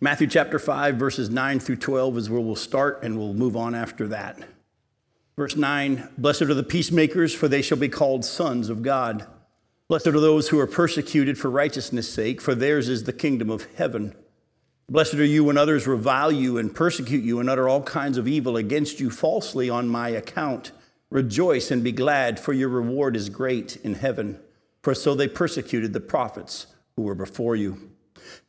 Matthew chapter 5, verses 9 through 12 is where we'll start, and we'll move on after that. Verse 9 Blessed are the peacemakers, for they shall be called sons of God. Blessed are those who are persecuted for righteousness' sake, for theirs is the kingdom of heaven. Blessed are you when others revile you and persecute you and utter all kinds of evil against you falsely on my account. Rejoice and be glad, for your reward is great in heaven. For so they persecuted the prophets who were before you.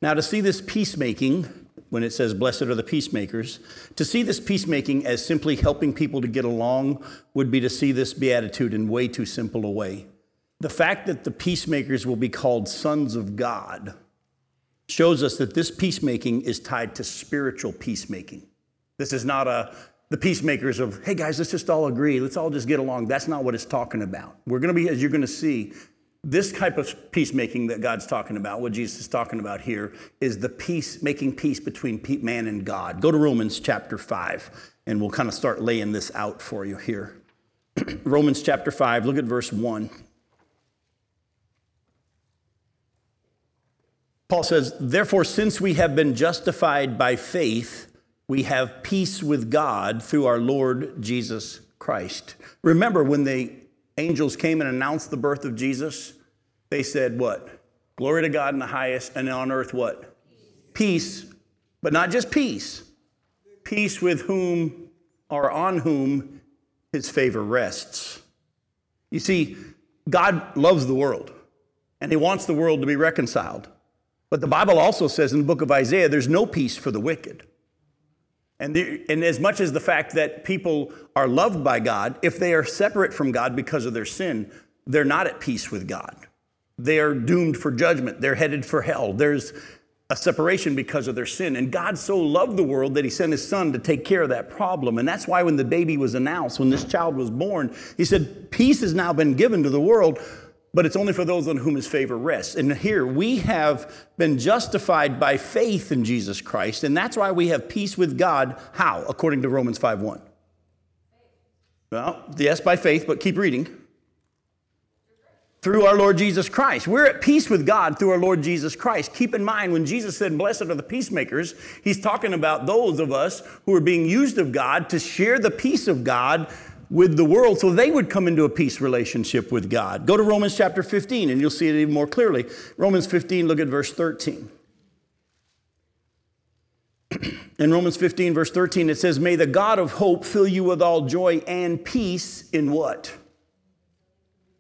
Now, to see this peacemaking, when it says, Blessed are the peacemakers, to see this peacemaking as simply helping people to get along would be to see this beatitude in way too simple a way. The fact that the peacemakers will be called sons of God shows us that this peacemaking is tied to spiritual peacemaking. This is not a the peacemakers of, hey guys, let's just all agree, let's all just get along. That's not what it's talking about. We're going to be, as you're going to see, this type of peacemaking that God's talking about, what Jesus is talking about here, is the peace, making peace between man and God. Go to Romans chapter 5, and we'll kind of start laying this out for you here. Romans chapter 5, look at verse 1. Paul says, Therefore, since we have been justified by faith, we have peace with God through our Lord Jesus Christ. Remember when the angels came and announced the birth of Jesus? They said, What? Glory to God in the highest, and on earth, what? Peace, but not just peace. Peace with whom or on whom his favor rests. You see, God loves the world, and he wants the world to be reconciled. But the Bible also says in the book of Isaiah, there's no peace for the wicked. And, the, and as much as the fact that people are loved by God, if they are separate from God because of their sin, they're not at peace with God. They are doomed for judgment. They're headed for hell. There's a separation because of their sin. And God so loved the world that he sent his son to take care of that problem. And that's why when the baby was announced, when this child was born, he said, Peace has now been given to the world but it's only for those on whom his favor rests. And here we have been justified by faith in Jesus Christ, and that's why we have peace with God. How? According to Romans 5:1. Well, yes, by faith, but keep reading. Through our Lord Jesus Christ. We're at peace with God through our Lord Jesus Christ. Keep in mind, when Jesus said, Blessed are the peacemakers, he's talking about those of us who are being used of God to share the peace of God with the world so they would come into a peace relationship with God. Go to Romans chapter 15 and you'll see it even more clearly. Romans 15, look at verse 13. In Romans 15, verse 13, it says, May the God of hope fill you with all joy and peace in what?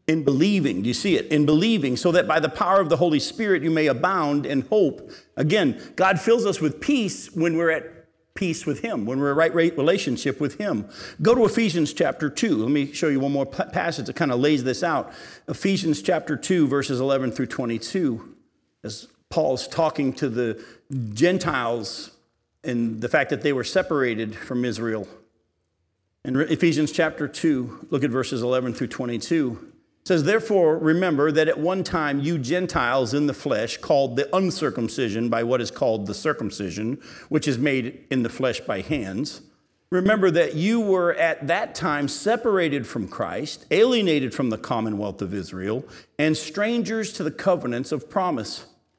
In believing. Do you see it? In believing, so that by the power of the Holy Spirit you may abound in hope. Again, God fills us with peace when we're at peace with Him, when we're in right relationship with Him. Go to Ephesians chapter 2. Let me show you one more passage that kind of lays this out. Ephesians chapter 2, verses 11 through 22. As Paul's talking to the Gentiles and the fact that they were separated from Israel. In Ephesians chapter 2, look at verses 11 through 22 says, Therefore, remember that at one time you Gentiles in the flesh, called the uncircumcision by what is called the circumcision, which is made in the flesh by hands, remember that you were at that time separated from Christ, alienated from the commonwealth of Israel, and strangers to the covenants of promise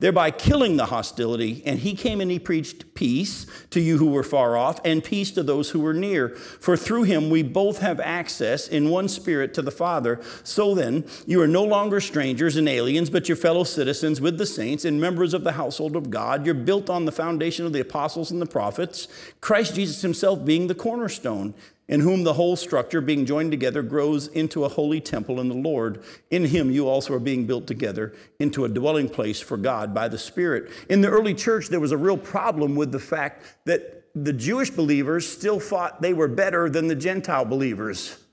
thereby killing the hostility. And he came and he preached peace to you who were far off and peace to those who were near. For through him we both have access in one spirit to the Father. So then, you are no longer strangers and aliens, but your fellow citizens with the saints and members of the household of God. You're built on the foundation of the apostles and the prophets, Christ Jesus himself being the cornerstone in whom the whole structure, being joined together, grows into a holy temple in the Lord. In him you also are being built together into a dwelling place for God by the Spirit. In the early church, there was a real problem with the fact that the Jewish believers still thought they were better than the Gentile believers.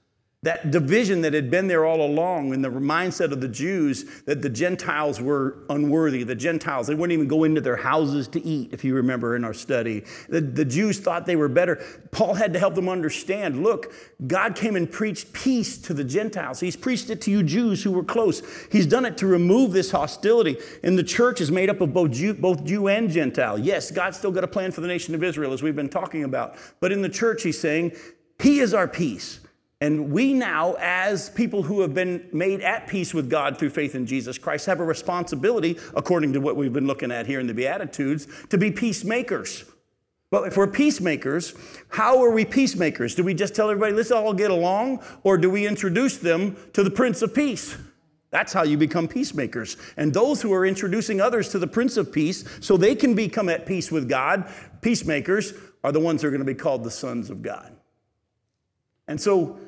That division that had been there all along in the mindset of the Jews that the Gentiles were unworthy. The Gentiles, they wouldn't even go into their houses to eat, if you remember in our study. The, the Jews thought they were better. Paul had to help them understand look, God came and preached peace to the Gentiles. He's preached it to you Jews who were close. He's done it to remove this hostility. And the church is made up of both Jew, both Jew and Gentile. Yes, God's still got a plan for the nation of Israel, as we've been talking about. But in the church, he's saying, He is our peace. And we now, as people who have been made at peace with God through faith in Jesus Christ, have a responsibility, according to what we've been looking at here in the Beatitudes, to be peacemakers. Well, if we're peacemakers, how are we peacemakers? Do we just tell everybody, let's all get along? Or do we introduce them to the Prince of Peace? That's how you become peacemakers. And those who are introducing others to the Prince of Peace so they can become at peace with God, peacemakers, are the ones who are going to be called the sons of God. And so,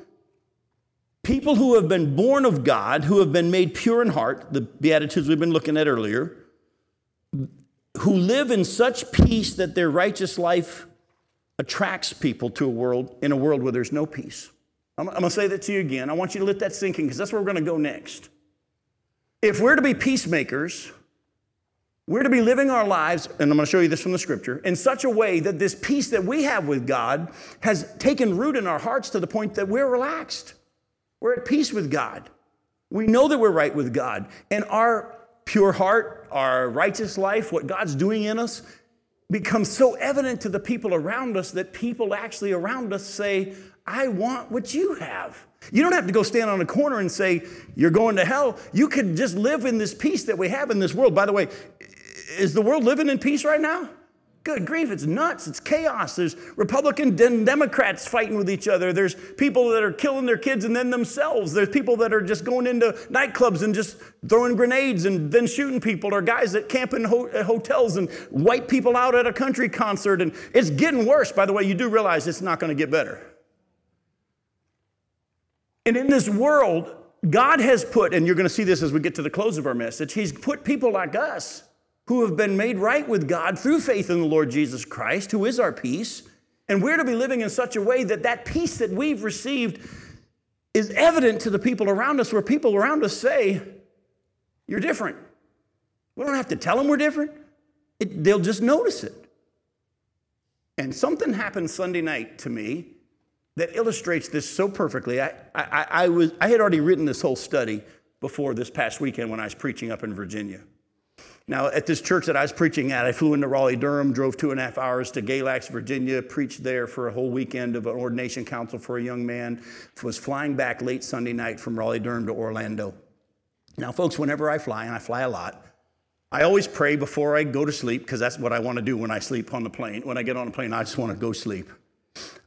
People who have been born of God, who have been made pure in heart, the Beatitudes we've been looking at earlier, who live in such peace that their righteous life attracts people to a world, in a world where there's no peace. I'm, I'm going to say that to you again. I want you to let that sink in because that's where we're going to go next. If we're to be peacemakers, we're to be living our lives, and I'm going to show you this from the scripture, in such a way that this peace that we have with God has taken root in our hearts to the point that we're relaxed. We're at peace with God. We know that we're right with God. And our pure heart, our righteous life, what God's doing in us, becomes so evident to the people around us that people actually around us say, I want what you have. You don't have to go stand on a corner and say, You're going to hell. You could just live in this peace that we have in this world. By the way, is the world living in peace right now? Good grief, it's nuts. It's chaos. There's Republican and Democrats fighting with each other. There's people that are killing their kids and then themselves. There's people that are just going into nightclubs and just throwing grenades and then shooting people, or guys that camp in ho- uh, hotels and wipe people out at a country concert. And it's getting worse. By the way, you do realize it's not going to get better. And in this world, God has put, and you're going to see this as we get to the close of our message, He's put people like us who have been made right with God through faith in the Lord Jesus Christ, who is our peace. And we're to be living in such a way that that peace that we've received is evident to the people around us, where people around us say, You're different. We don't have to tell them we're different, it, they'll just notice it. And something happened Sunday night to me that illustrates this so perfectly. I, I, I, was, I had already written this whole study before this past weekend when I was preaching up in Virginia. Now, at this church that I was preaching at, I flew into Raleigh, Durham, drove two and a half hours to Galax, Virginia, preached there for a whole weekend of an ordination council for a young man, was flying back late Sunday night from Raleigh, Durham to Orlando. Now, folks, whenever I fly, and I fly a lot, I always pray before I go to sleep because that's what I want to do when I sleep on the plane. When I get on the plane, I just want to go sleep.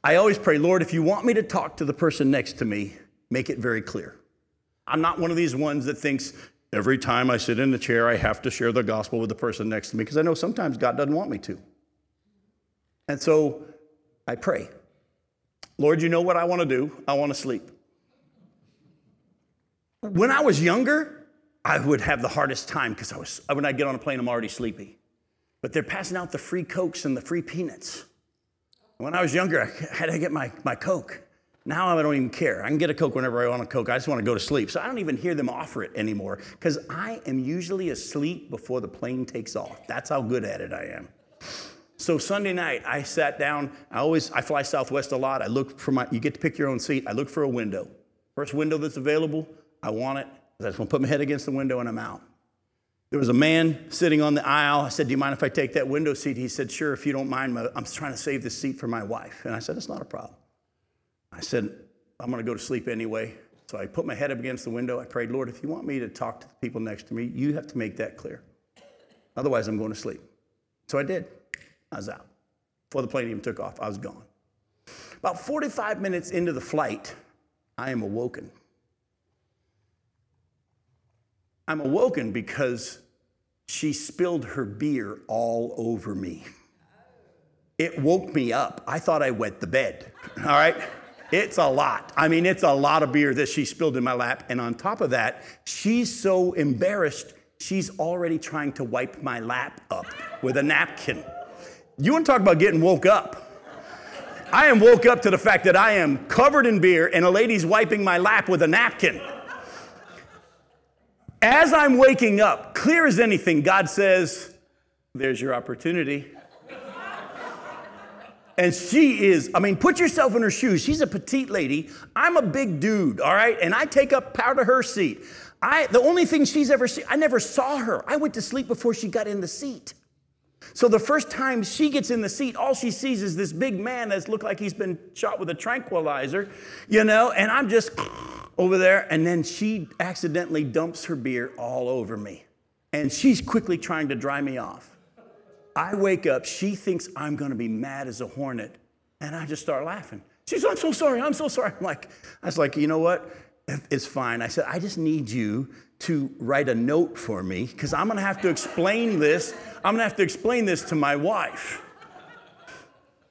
I always pray, Lord, if you want me to talk to the person next to me, make it very clear. I'm not one of these ones that thinks Every time I sit in the chair, I have to share the gospel with the person next to me because I know sometimes God doesn't want me to. And so I pray, Lord, you know what I want to do? I want to sleep. When I was younger, I would have the hardest time because I was when I get on a plane, I'm already sleepy. But they're passing out the free cokes and the free peanuts. When I was younger, I had to get my, my coke. Now I don't even care. I can get a Coke whenever I want a Coke. I just want to go to sleep. So I don't even hear them offer it anymore because I am usually asleep before the plane takes off. That's how good at it I am. So Sunday night, I sat down. I always I fly Southwest a lot. I look for my. You get to pick your own seat. I look for a window. First window that's available, I want it. I just want to put my head against the window and I'm out. There was a man sitting on the aisle. I said, "Do you mind if I take that window seat?" He said, "Sure, if you don't mind. I'm trying to save this seat for my wife." And I said, "It's not a problem." I said, I'm going to go to sleep anyway. So I put my head up against the window. I prayed, Lord, if you want me to talk to the people next to me, you have to make that clear. Otherwise, I'm going to sleep. So I did. I was out. Before the plane even took off, I was gone. About 45 minutes into the flight, I am awoken. I'm awoken because she spilled her beer all over me. It woke me up. I thought I wet the bed. All right? It's a lot. I mean, it's a lot of beer that she spilled in my lap. And on top of that, she's so embarrassed, she's already trying to wipe my lap up with a napkin. You want to talk about getting woke up? I am woke up to the fact that I am covered in beer and a lady's wiping my lap with a napkin. As I'm waking up, clear as anything, God says, There's your opportunity. And she is, I mean, put yourself in her shoes. She's a petite lady. I'm a big dude, all right? And I take up part of her seat. I, the only thing she's ever seen, I never saw her. I went to sleep before she got in the seat. So the first time she gets in the seat, all she sees is this big man that's looked like he's been shot with a tranquilizer, you know, and I'm just over there. And then she accidentally dumps her beer all over me. And she's quickly trying to dry me off. I wake up, she thinks I'm gonna be mad as a hornet, and I just start laughing. She's, like, I'm so sorry, I'm so sorry. I'm like, I was like, you know what? It's fine. I said, I just need you to write a note for me because I'm going to have to explain this. I'm going to have to explain this to my wife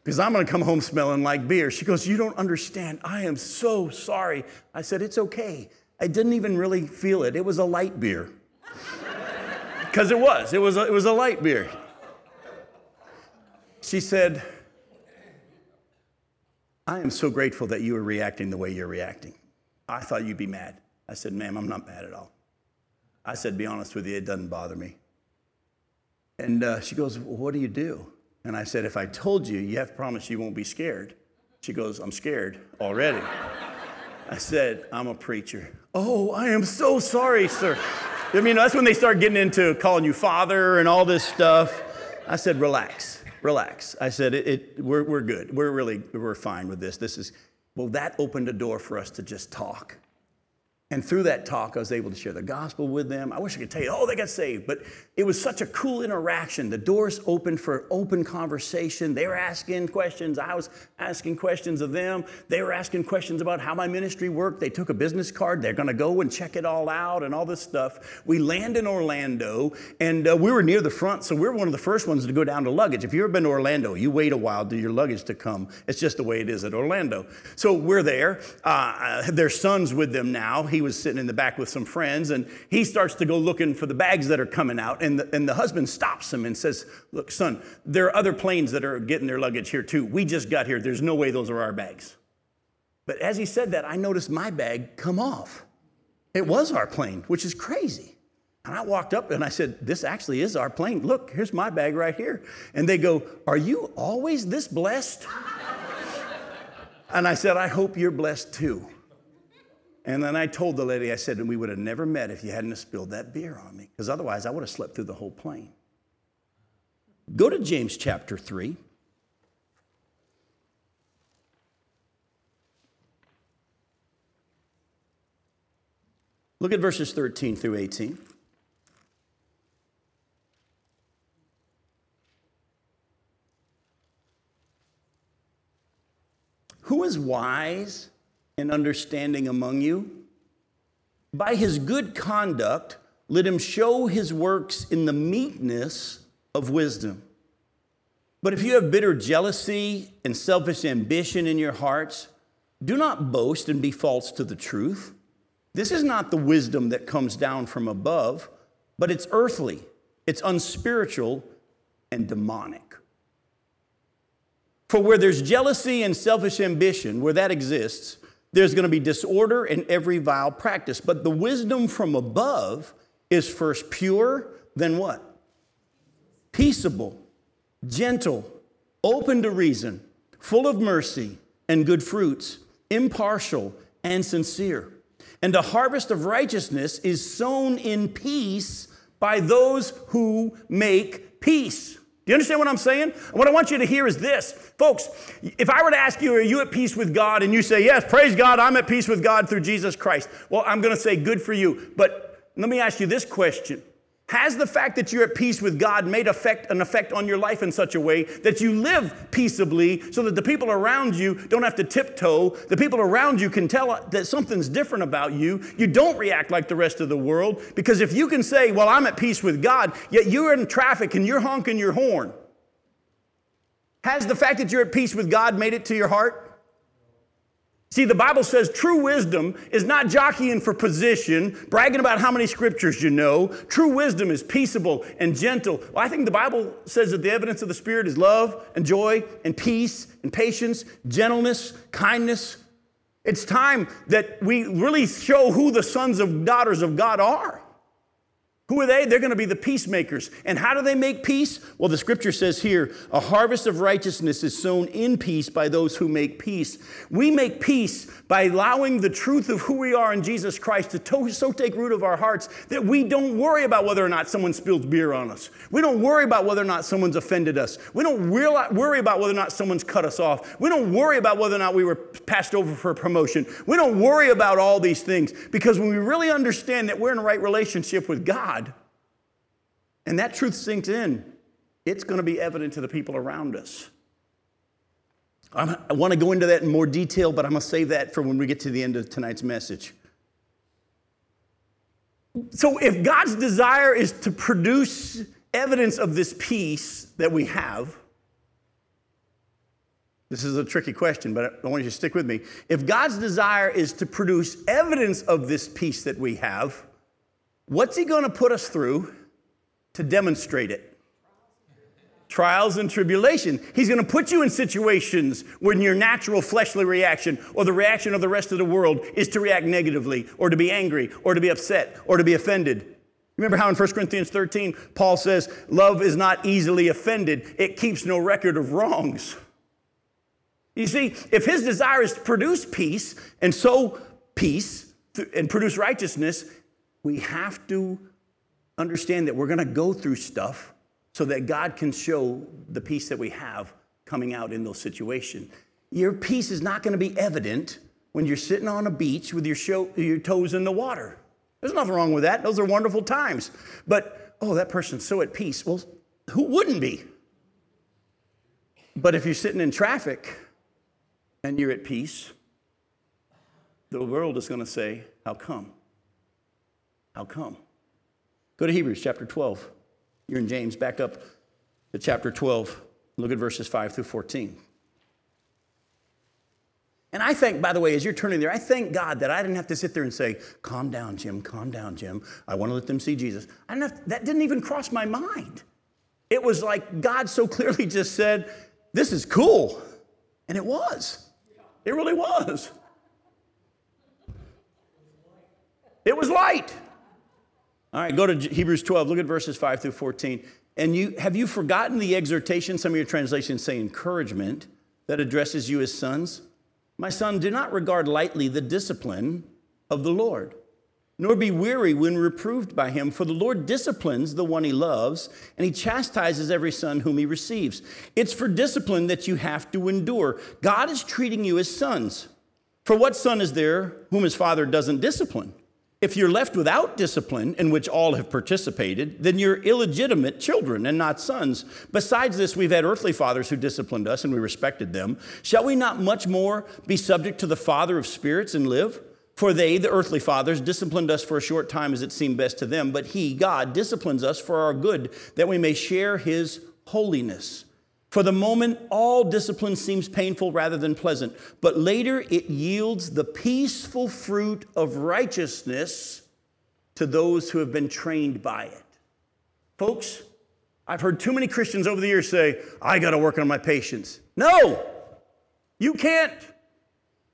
because I'm going to come home smelling like beer. She goes, You don't understand. I am so sorry. I said, It's okay. I didn't even really feel it. It was a light beer. Because it was. It was, a, it was a light beer. She said, I am so grateful that you are reacting the way you're reacting. I thought you'd be mad. I said, Ma'am, I'm not mad at all. I said, Be honest with you, it doesn't bother me. And uh, she goes, well, What do you do? And I said, If I told you, you have to promise you won't be scared. She goes, I'm scared already. I said, I'm a preacher. Oh, I am so sorry, sir. I mean, that's when they start getting into calling you father and all this stuff. I said, relax, relax. I said, it, it, we're, we're good. We're really, we're fine with this. This is, well, that opened a door for us to just talk. And through that talk, I was able to share the gospel with them. I wish I could tell you, oh, they got saved. But it was such a cool interaction. The doors opened for open conversation. They were asking questions. I was asking questions of them. They were asking questions about how my ministry worked. They took a business card. They're going to go and check it all out and all this stuff. We land in Orlando, and uh, we were near the front, so we were one of the first ones to go down to luggage. If you've ever been to Orlando, you wait a while for your luggage to come. It's just the way it is at Orlando. So we're there. Uh, their son's with them now he was sitting in the back with some friends, and he starts to go looking for the bags that are coming out. And the, and the husband stops him and says, Look, son, there are other planes that are getting their luggage here too. We just got here. There's no way those are our bags. But as he said that, I noticed my bag come off. It was our plane, which is crazy. And I walked up and I said, This actually is our plane. Look, here's my bag right here. And they go, Are you always this blessed? and I said, I hope you're blessed too. And then I told the lady, I said, and we would have never met if you hadn't spilled that beer on me, because otherwise I would have slept through the whole plane. Go to James chapter 3. Look at verses 13 through 18. Who is wise and understanding among you? By his good conduct, let him show his works in the meekness of wisdom. But if you have bitter jealousy and selfish ambition in your hearts, do not boast and be false to the truth. This is not the wisdom that comes down from above, but it's earthly, it's unspiritual, and demonic. For where there's jealousy and selfish ambition, where that exists, there's going to be disorder in every vile practice. But the wisdom from above is first pure, then what? Peaceable, gentle, open to reason, full of mercy and good fruits, impartial and sincere. And a harvest of righteousness is sown in peace by those who make peace. Do you understand what I'm saying? What I want you to hear is this. Folks, if I were to ask you, are you at peace with God? And you say, yes, praise God, I'm at peace with God through Jesus Christ. Well, I'm going to say, good for you. But let me ask you this question has the fact that you're at peace with God made effect, an effect on your life in such a way that you live peaceably so that the people around you don't have to tiptoe? The people around you can tell that something's different about you. You don't react like the rest of the world because if you can say, Well, I'm at peace with God, yet you're in traffic and you're honking your horn, has the fact that you're at peace with God made it to your heart? See, the Bible says true wisdom is not jockeying for position, bragging about how many scriptures you know. True wisdom is peaceable and gentle. Well, I think the Bible says that the evidence of the Spirit is love and joy and peace and patience, gentleness, kindness. It's time that we really show who the sons and daughters of God are. Who are they? They're going to be the peacemakers. And how do they make peace? Well, the scripture says here a harvest of righteousness is sown in peace by those who make peace. We make peace by allowing the truth of who we are in Jesus Christ to so take root of our hearts that we don't worry about whether or not someone spills beer on us. We don't worry about whether or not someone's offended us. We don't worry about whether or not someone's cut us off. We don't worry about whether or not we were passed over for promotion. We don't worry about all these things because when we really understand that we're in right relationship with God, and that truth sinks in, it's going to be evident to the people around us. I'm, i want to go into that in more detail, but I'm going to save that for when we get to the end of tonight's message. So, if God's desire is to produce evidence of this peace that we have, this is a tricky question, but I want you to stick with me. If God's desire is to produce evidence of this peace that we have, what's He going to put us through? To demonstrate it. Trials and tribulation. He's going to put you in situations when your natural fleshly reaction or the reaction of the rest of the world is to react negatively or to be angry or to be upset or to be offended. Remember how in 1 Corinthians 13, Paul says, Love is not easily offended, it keeps no record of wrongs. You see, if his desire is to produce peace and sow peace and produce righteousness, we have to understand that we're going to go through stuff so that God can show the peace that we have coming out in those situations. Your peace is not going to be evident when you're sitting on a beach with your, show, your toes in the water. There's nothing wrong with that. Those are wonderful times. But, oh, that person's so at peace. Well, who wouldn't be? But if you're sitting in traffic and you're at peace, the world is going to say, How come? How come? Go to Hebrews chapter 12. You're in James, back up to chapter 12. Look at verses 5 through 14. And I think, by the way, as you're turning there, I thank God that I didn't have to sit there and say, Calm down, Jim, calm down, Jim. I want to let them see Jesus. I didn't have, that didn't even cross my mind. It was like God so clearly just said, This is cool. And it was. It really was. It was light. All right, go to Hebrews 12. Look at verses 5 through 14. And you have you forgotten the exhortation, some of your translations say encouragement, that addresses you as sons? My son, do not regard lightly the discipline of the Lord, nor be weary when reproved by him, for the Lord disciplines the one he loves, and he chastises every son whom he receives. It's for discipline that you have to endure. God is treating you as sons. For what son is there whom his father doesn't discipline? If you're left without discipline, in which all have participated, then you're illegitimate children and not sons. Besides this, we've had earthly fathers who disciplined us and we respected them. Shall we not much more be subject to the Father of spirits and live? For they, the earthly fathers, disciplined us for a short time as it seemed best to them, but He, God, disciplines us for our good, that we may share His holiness. For the moment, all discipline seems painful rather than pleasant, but later it yields the peaceful fruit of righteousness to those who have been trained by it. Folks, I've heard too many Christians over the years say, I got to work on my patience. No, you can't.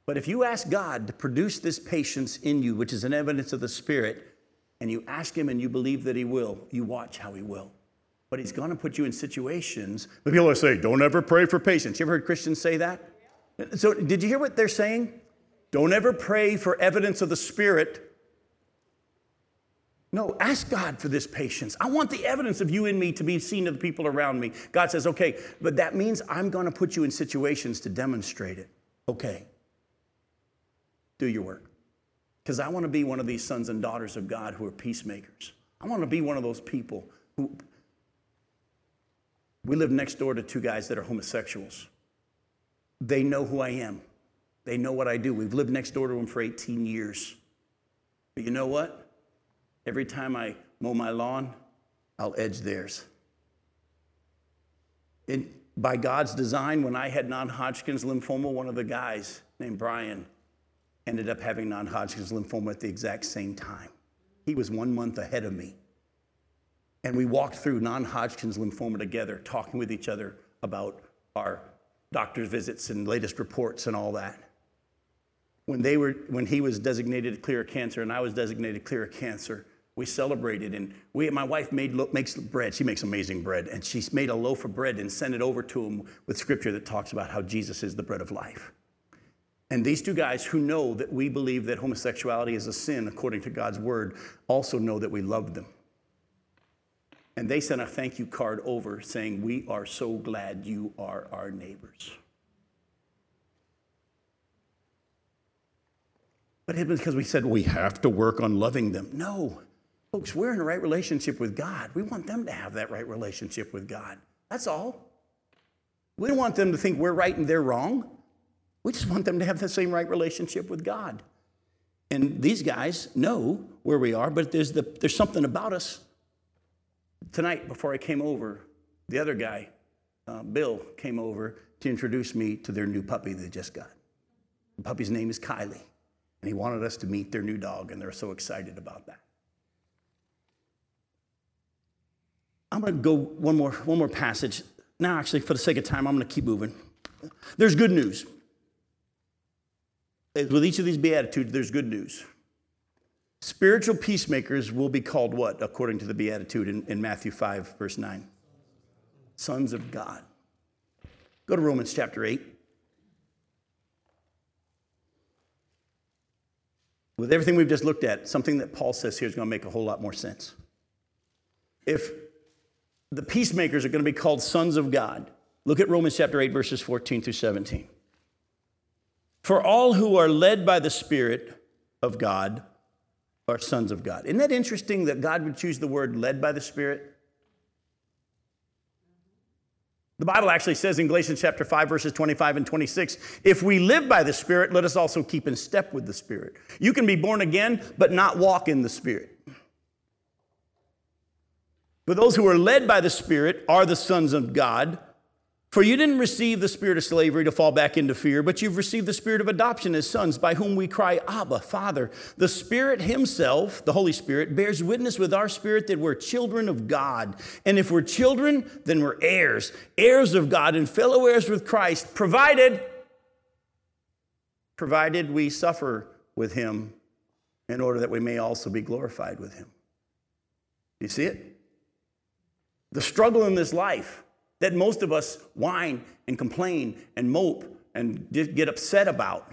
But if you ask God to produce this patience in you, which is an evidence of the Spirit, and you ask Him and you believe that He will, you watch how He will but he's going to put you in situations. But people say, don't ever pray for patience. You ever heard Christians say that? So, did you hear what they're saying? Don't ever pray for evidence of the Spirit. No, ask God for this patience. I want the evidence of you and me to be seen to the people around me. God says, okay, but that means I'm going to put you in situations to demonstrate it. Okay. Do your work. Because I want to be one of these sons and daughters of God who are peacemakers. I want to be one of those people who we live next door to two guys that are homosexuals. They know who I am, they know what I do. We've lived next door to them for 18 years. But you know what? Every time I mow my lawn, I'll edge theirs. And by God's design, when I had non Hodgkin's lymphoma, one of the guys named Brian ended up having non Hodgkin's lymphoma at the exact same time. He was one month ahead of me. And we walked through non Hodgkin's lymphoma together, talking with each other about our doctor's visits and latest reports and all that. When, they were, when he was designated clear of cancer and I was designated clear of cancer, we celebrated and we, my wife made, makes bread. She makes amazing bread. And she made a loaf of bread and sent it over to him with scripture that talks about how Jesus is the bread of life. And these two guys who know that we believe that homosexuality is a sin according to God's word also know that we love them. And they sent a thank you card over saying, We are so glad you are our neighbors. But it was because we said we have to work on loving them. No, folks, we're in a right relationship with God. We want them to have that right relationship with God. That's all. We don't want them to think we're right and they're wrong. We just want them to have the same right relationship with God. And these guys know where we are, but there's, the, there's something about us. Tonight, before I came over, the other guy, uh, Bill, came over to introduce me to their new puppy they just got. The puppy's name is Kylie, and he wanted us to meet their new dog, and they're so excited about that. I'm going to go one more, one more passage. Now, actually, for the sake of time, I'm going to keep moving. There's good news. With each of these Beatitudes, there's good news. Spiritual peacemakers will be called what, according to the Beatitude in, in Matthew 5, verse 9? Sons of God. Go to Romans chapter 8. With everything we've just looked at, something that Paul says here is going to make a whole lot more sense. If the peacemakers are going to be called sons of God, look at Romans chapter 8, verses 14 through 17. For all who are led by the Spirit of God are sons of God. Isn't that interesting that God would choose the word led by the Spirit? The Bible actually says in Galatians chapter 5, verses 25 and 26, if we live by the Spirit, let us also keep in step with the Spirit. You can be born again, but not walk in the Spirit. But those who are led by the Spirit are the sons of God. For you didn't receive the spirit of slavery to fall back into fear, but you've received the spirit of adoption as sons, by whom we cry, Abba, Father. The Spirit Himself, the Holy Spirit, bears witness with our spirit that we're children of God. And if we're children, then we're heirs, heirs of God, and fellow heirs with Christ, provided, provided we suffer with Him in order that we may also be glorified with Him. You see it? The struggle in this life that most of us whine and complain and mope and get upset about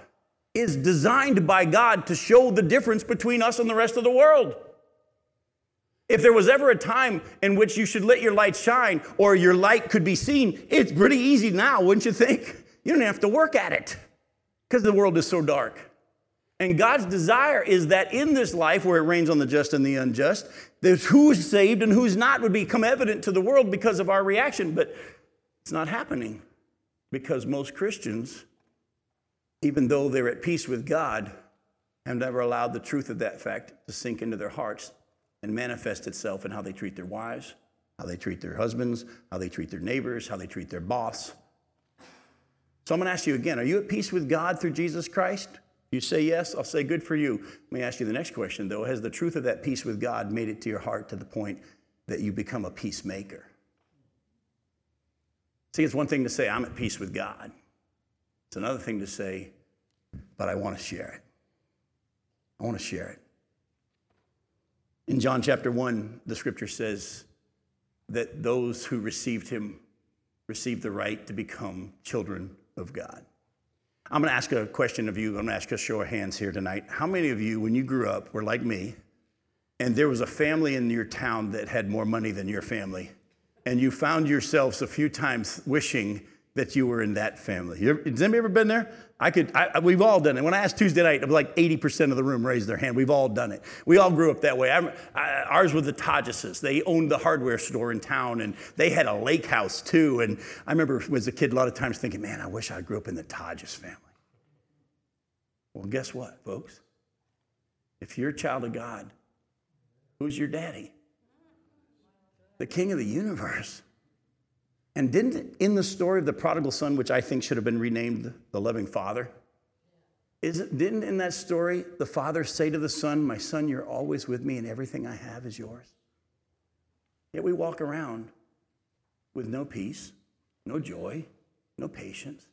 is designed by God to show the difference between us and the rest of the world. If there was ever a time in which you should let your light shine or your light could be seen, it's pretty easy now, wouldn't you think? You don't have to work at it because the world is so dark. And God's desire is that in this life where it rains on the just and the unjust, there's who's saved and who's not would become evident to the world because of our reaction. But it's not happening because most Christians, even though they're at peace with God, have never allowed the truth of that fact to sink into their hearts and manifest itself in how they treat their wives, how they treat their husbands, how they treat their neighbors, how they treat their boss. So I'm going to ask you again are you at peace with God through Jesus Christ? You say yes, I'll say good for you. Let me ask you the next question, though. Has the truth of that peace with God made it to your heart to the point that you become a peacemaker? See, it's one thing to say, I'm at peace with God. It's another thing to say, but I want to share it. I want to share it. In John chapter 1, the scripture says that those who received him received the right to become children of God. I'm going to ask a question of you. I'm going to ask a show of hands here tonight. How many of you, when you grew up, were like me, and there was a family in your town that had more money than your family, and you found yourselves a few times wishing that you were in that family? Ever, has anybody ever been there? I could. I, we've all done it. When I asked Tuesday night, like 80% of the room raised their hand. We've all done it. We all grew up that way. I, ours were the Todgeses. They owned the hardware store in town, and they had a lake house too. And I remember as a kid, a lot of times thinking, "Man, I wish I grew up in the Todges family." Well, guess what, folks? If you're a child of God, who's your daddy? The King of the universe. And didn't in the story of the prodigal son, which I think should have been renamed the loving father, Isn't, didn't in that story the father say to the son, My son, you're always with me and everything I have is yours? Yet we walk around with no peace, no joy, no patience,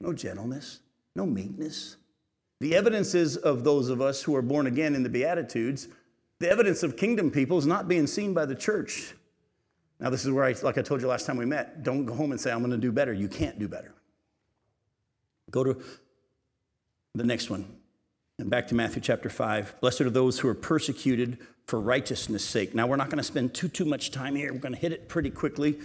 no gentleness, no meekness. The evidences of those of us who are born again in the Beatitudes, the evidence of kingdom people is not being seen by the church. Now, this is where I, like I told you last time we met, don't go home and say, I'm going to do better. You can't do better. Go to the next one. And back to Matthew chapter 5. Blessed are those who are persecuted for righteousness' sake. Now, we're not going to spend too, too much time here. We're going to hit it pretty quickly.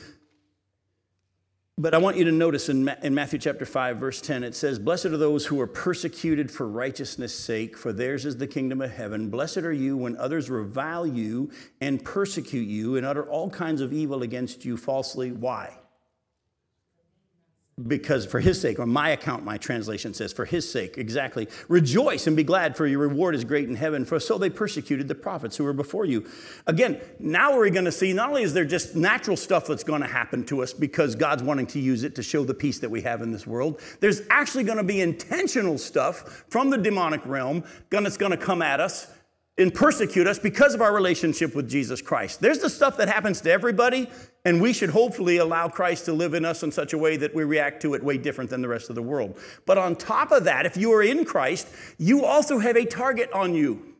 But I want you to notice in, in Matthew chapter 5, verse 10, it says, Blessed are those who are persecuted for righteousness' sake, for theirs is the kingdom of heaven. Blessed are you when others revile you and persecute you and utter all kinds of evil against you falsely. Why? Because for his sake, or my account, my translation says, for his sake, exactly. Rejoice and be glad, for your reward is great in heaven, for so they persecuted the prophets who were before you. Again, now we're going to see not only is there just natural stuff that's going to happen to us because God's wanting to use it to show the peace that we have in this world, there's actually going to be intentional stuff from the demonic realm that's going to come at us and persecute us because of our relationship with Jesus Christ. There's the stuff that happens to everybody, and we should hopefully allow Christ to live in us in such a way that we react to it way different than the rest of the world. But on top of that, if you are in Christ, you also have a target on you.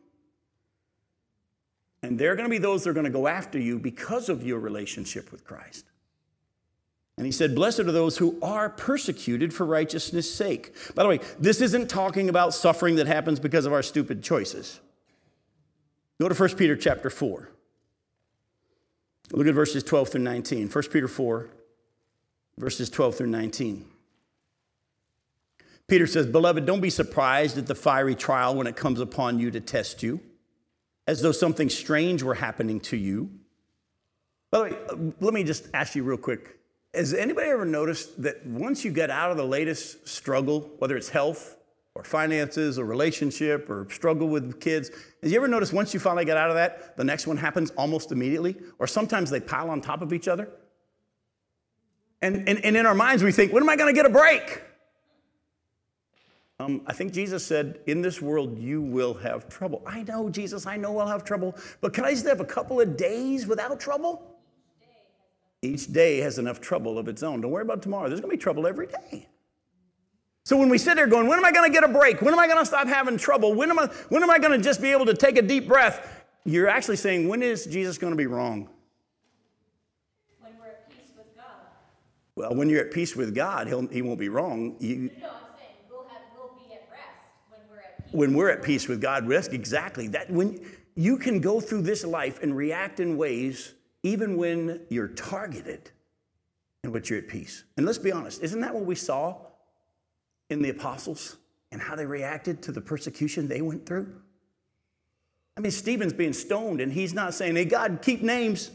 And there are going to be those that are going to go after you because of your relationship with Christ. And he said, Blessed are those who are persecuted for righteousness' sake. By the way, this isn't talking about suffering that happens because of our stupid choices. Go to 1 Peter chapter 4. Look at verses 12 through 19. 1 Peter 4, verses 12 through 19. Peter says, Beloved, don't be surprised at the fiery trial when it comes upon you to test you, as though something strange were happening to you. By the way, uh, let me just ask you real quick. Has anybody ever noticed that once you get out of the latest struggle, whether it's health, or finances or relationship or struggle with kids. Have you ever noticed once you finally get out of that, the next one happens almost immediately? Or sometimes they pile on top of each other? And, and, and in our minds, we think, when am I going to get a break? Um, I think Jesus said, In this world, you will have trouble. I know, Jesus, I know I'll have trouble, but can I just have a couple of days without trouble? Each day has enough trouble of its own. Don't worry about tomorrow. There's going to be trouble every day. So when we sit there going, when am I going to get a break? When am I going to stop having trouble? When am I, when am I going to just be able to take a deep breath? You're actually saying, when is Jesus going to be wrong? When we're at peace with God. Well, when you're at peace with God, he'll, he won't be wrong. You, no, I'm saying we'll, have, we'll be at rest when we're at peace. When we're at peace with God, rest exactly. That when you can go through this life and react in ways even when you're targeted and but you're at peace. And let's be honest, isn't that what we saw in the apostles and how they reacted to the persecution they went through? I mean, Stephen's being stoned, and he's not saying, Hey, God, keep names.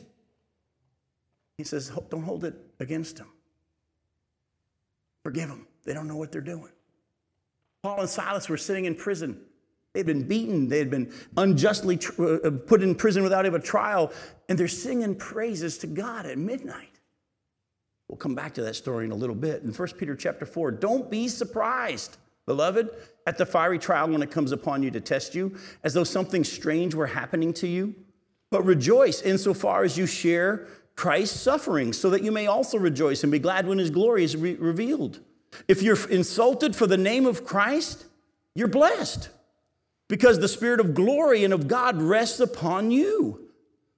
He says, Don't hold it against them. Forgive them. They don't know what they're doing. Paul and Silas were sitting in prison. They'd been beaten. They had been unjustly tr- uh, put in prison without even a trial, and they're singing praises to God at midnight. We'll come back to that story in a little bit. In 1 Peter chapter 4, don't be surprised, beloved, at the fiery trial when it comes upon you to test you, as though something strange were happening to you. But rejoice insofar as you share Christ's suffering, so that you may also rejoice and be glad when his glory is re- revealed. If you're insulted for the name of Christ, you're blessed because the Spirit of glory and of God rests upon you.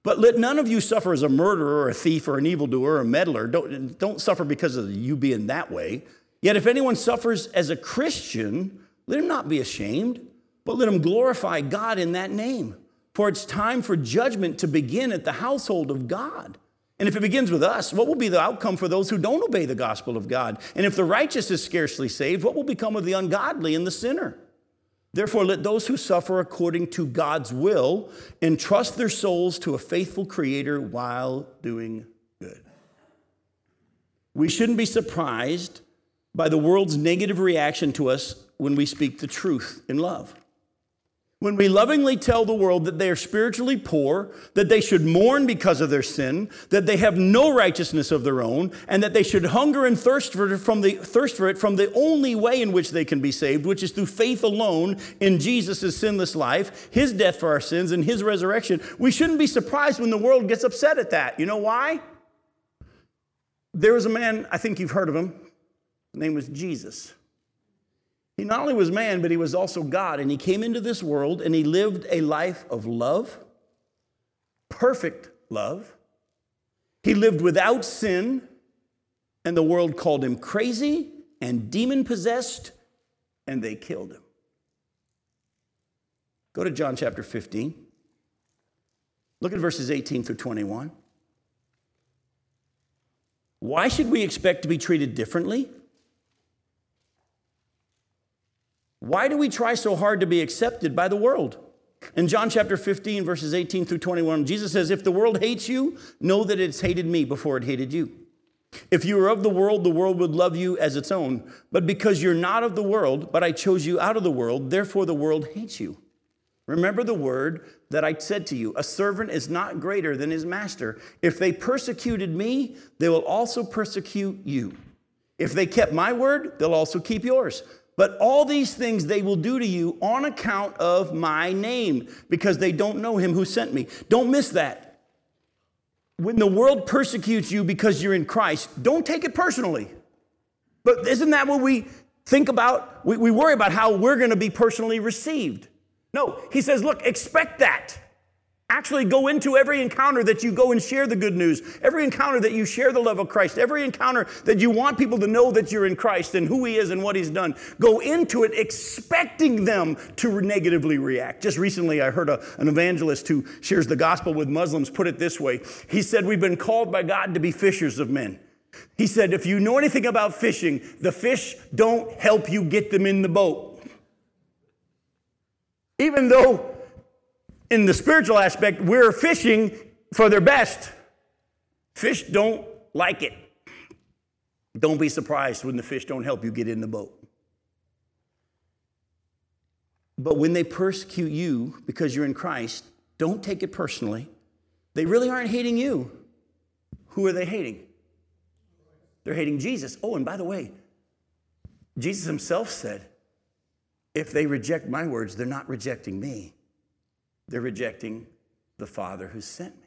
But let none of you suffer as a murderer or a thief or an evildoer or a meddler. Don't, don't suffer because of you being that way. Yet if anyone suffers as a Christian, let him not be ashamed, but let him glorify God in that name. For it's time for judgment to begin at the household of God. And if it begins with us, what will be the outcome for those who don't obey the gospel of God? And if the righteous is scarcely saved, what will become of the ungodly and the sinner? Therefore, let those who suffer according to God's will entrust their souls to a faithful Creator while doing good. We shouldn't be surprised by the world's negative reaction to us when we speak the truth in love. When we lovingly tell the world that they are spiritually poor, that they should mourn because of their sin, that they have no righteousness of their own, and that they should hunger and thirst for it from the thirst for it from the only way in which they can be saved, which is through faith alone in Jesus' sinless life, his death for our sins, and his resurrection, we shouldn't be surprised when the world gets upset at that. You know why? There was a man, I think you've heard of him. His name was Jesus. He not only was man, but he was also God. And he came into this world and he lived a life of love, perfect love. He lived without sin, and the world called him crazy and demon possessed, and they killed him. Go to John chapter 15. Look at verses 18 through 21. Why should we expect to be treated differently? Why do we try so hard to be accepted by the world? In John chapter 15, verses 18 through 21, Jesus says, If the world hates you, know that it's hated me before it hated you. If you were of the world, the world would love you as its own. But because you're not of the world, but I chose you out of the world, therefore the world hates you. Remember the word that I said to you a servant is not greater than his master. If they persecuted me, they will also persecute you. If they kept my word, they'll also keep yours. But all these things they will do to you on account of my name, because they don't know him who sent me. Don't miss that. When the world persecutes you because you're in Christ, don't take it personally. But isn't that what we think about? We, we worry about how we're going to be personally received. No, he says, look, expect that. Actually, go into every encounter that you go and share the good news, every encounter that you share the love of Christ, every encounter that you want people to know that you're in Christ and who He is and what He's done. Go into it expecting them to negatively react. Just recently, I heard a, an evangelist who shares the gospel with Muslims put it this way He said, We've been called by God to be fishers of men. He said, If you know anything about fishing, the fish don't help you get them in the boat. Even though in the spiritual aspect, we're fishing for their best. Fish don't like it. Don't be surprised when the fish don't help you get in the boat. But when they persecute you because you're in Christ, don't take it personally. They really aren't hating you. Who are they hating? They're hating Jesus. Oh, and by the way, Jesus himself said, if they reject my words, they're not rejecting me. They're rejecting the Father who sent me.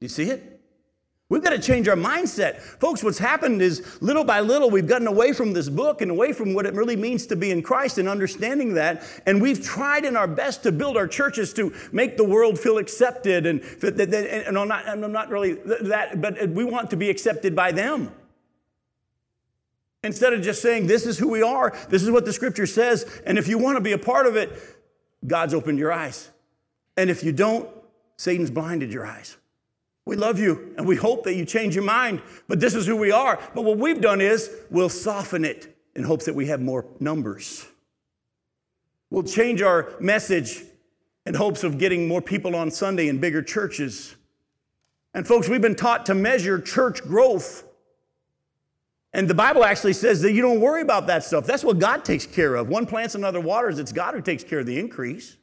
Do you see it? We've got to change our mindset. Folks, what's happened is little by little, we've gotten away from this book and away from what it really means to be in Christ and understanding that. And we've tried in our best to build our churches to make the world feel accepted. And, and I'm, not, I'm not really that, but we want to be accepted by them. Instead of just saying, this is who we are, this is what the scripture says, and if you want to be a part of it, God's opened your eyes. And if you don't, Satan's blinded your eyes. We love you and we hope that you change your mind, but this is who we are. But what we've done is we'll soften it in hopes that we have more numbers. We'll change our message in hopes of getting more people on Sunday in bigger churches. And folks, we've been taught to measure church growth and the Bible actually says that you don't worry about that stuff. That's what God takes care of. One plants, another waters. It's God who takes care of the increase.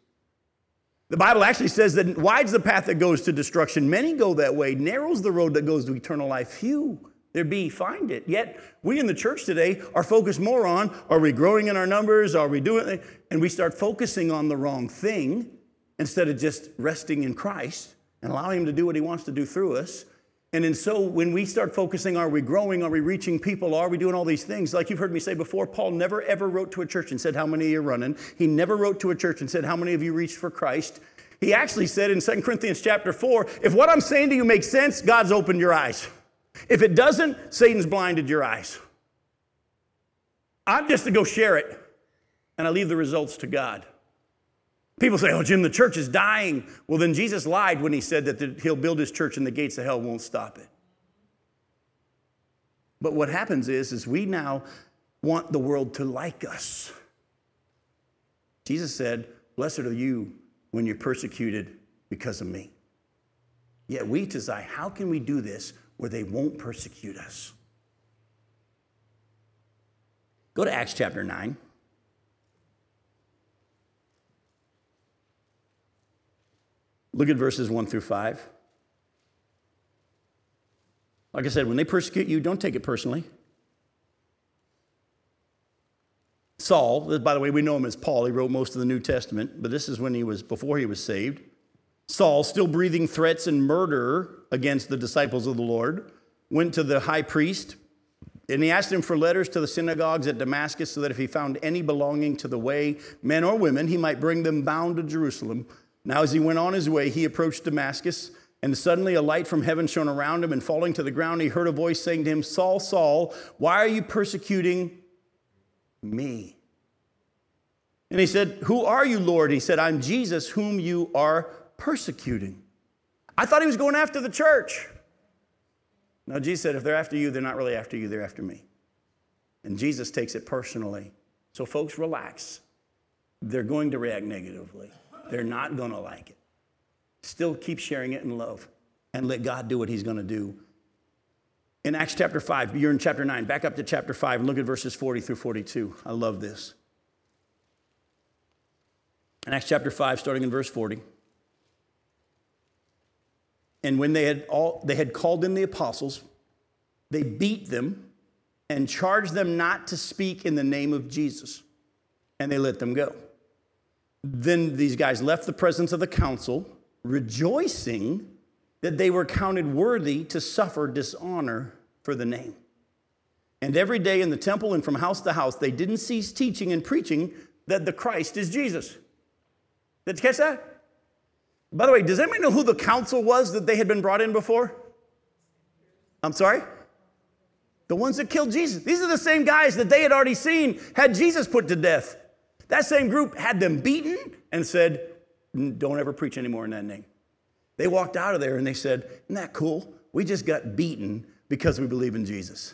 The Bible actually says that wide's the path that goes to destruction. Many go that way. Narrow's the road that goes to eternal life. Few there be find it. Yet we in the church today are focused more on are we growing in our numbers? Are we doing? And we start focusing on the wrong thing instead of just resting in Christ and allowing Him to do what He wants to do through us. And then so when we start focusing, are we growing? Are we reaching people? Are we doing all these things? Like you've heard me say before, Paul never ever wrote to a church and said, How many you are running? He never wrote to a church and said, How many of you reached for Christ? He actually said in 2 Corinthians chapter 4, if what I'm saying to you makes sense, God's opened your eyes. If it doesn't, Satan's blinded your eyes. I'm just to go share it, and I leave the results to God. People say, oh, Jim, the church is dying. Well, then Jesus lied when he said that the, he'll build his church and the gates of hell won't stop it. But what happens is, is we now want the world to like us. Jesus said, Blessed are you when you're persecuted because of me. Yet we desire, how can we do this where they won't persecute us? Go to Acts chapter 9. Look at verses 1 through 5. Like I said, when they persecute you, don't take it personally. Saul, by the way, we know him as Paul. He wrote most of the New Testament, but this is when he was before he was saved. Saul, still breathing threats and murder against the disciples of the Lord, went to the high priest and he asked him for letters to the synagogues at Damascus so that if he found any belonging to the way, men or women, he might bring them bound to Jerusalem. Now, as he went on his way, he approached Damascus, and suddenly a light from heaven shone around him, and falling to the ground, he heard a voice saying to him, Saul, Saul, why are you persecuting me? And he said, Who are you, Lord? He said, I'm Jesus, whom you are persecuting. I thought he was going after the church. Now, Jesus said, if they're after you, they're not really after you, they're after me. And Jesus takes it personally. So, folks, relax. They're going to react negatively, they're not going to like it. Still keep sharing it in love and let God do what He's going to do. In Acts chapter 5, you're in chapter 9, back up to chapter 5 and look at verses 40 through 42. I love this. In Acts chapter 5, starting in verse 40. And when they had, all, they had called in the apostles, they beat them and charged them not to speak in the name of Jesus. And they let them go. Then these guys left the presence of the council, rejoicing that they were counted worthy to suffer dishonor for the name. And every day in the temple and from house to house, they didn't cease teaching and preaching that the Christ is Jesus. Did you catch that? By the way, does anybody know who the council was that they had been brought in before? I'm sorry? The ones that killed Jesus. These are the same guys that they had already seen had Jesus put to death. That same group had them beaten and said, Don't ever preach anymore in that name. They walked out of there and they said, Isn't that cool? We just got beaten because we believe in Jesus.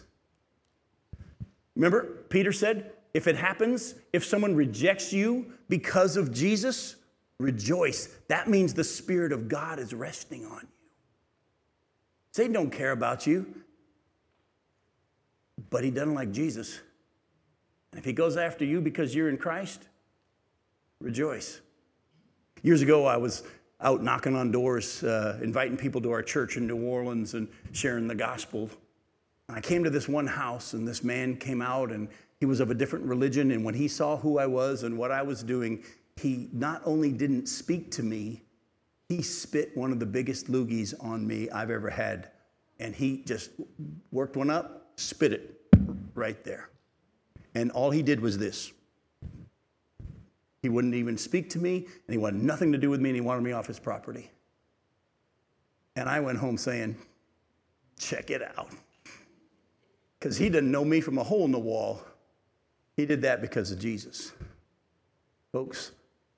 Remember, Peter said, If it happens, if someone rejects you because of Jesus, Rejoice. That means the Spirit of God is resting on you. Satan don't care about you, but he doesn't like Jesus. And if he goes after you because you're in Christ, rejoice. Years ago, I was out knocking on doors, uh, inviting people to our church in New Orleans and sharing the gospel. And I came to this one house, and this man came out, and he was of a different religion. And when he saw who I was and what I was doing, he not only didn't speak to me, he spit one of the biggest loogies on me I've ever had. And he just worked one up, spit it right there. And all he did was this. He wouldn't even speak to me, and he wanted nothing to do with me, and he wanted me off his property. And I went home saying, check it out. Because he didn't know me from a hole in the wall. He did that because of Jesus. Folks,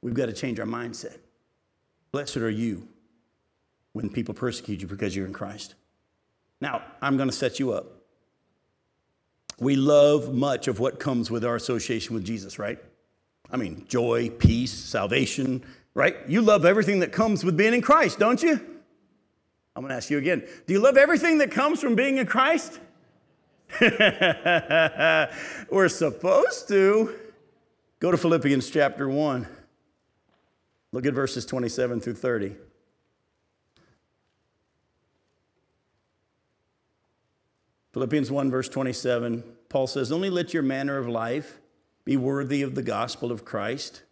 We've got to change our mindset. Blessed are you when people persecute you because you're in Christ. Now, I'm going to set you up. We love much of what comes with our association with Jesus, right? I mean, joy, peace, salvation, right? You love everything that comes with being in Christ, don't you? I'm going to ask you again. Do you love everything that comes from being in Christ? We're supposed to. Go to Philippians chapter 1. Look at verses 27 through 30. Philippians 1, verse 27, Paul says, Only let your manner of life be worthy of the gospel of Christ.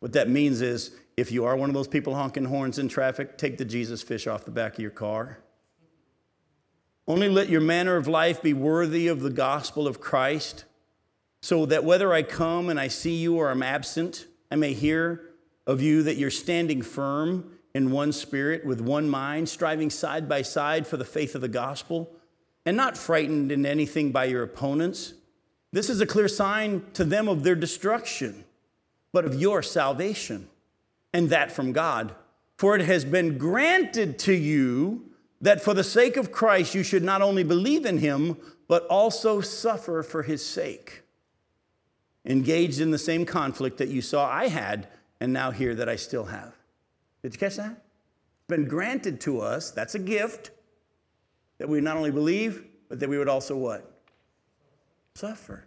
What that means is if you are one of those people honking horns in traffic, take the Jesus fish off the back of your car. Only let your manner of life be worthy of the gospel of Christ, so that whether I come and I see you or I'm absent, I may hear of you that you're standing firm in one spirit, with one mind, striving side by side for the faith of the gospel, and not frightened in anything by your opponents. This is a clear sign to them of their destruction, but of your salvation, and that from God. For it has been granted to you that for the sake of Christ you should not only believe in him, but also suffer for his sake. Engaged in the same conflict that you saw I had and now hear that I still have. Did you catch that? It's been granted to us, that's a gift, that we not only believe, but that we would also what? Suffer.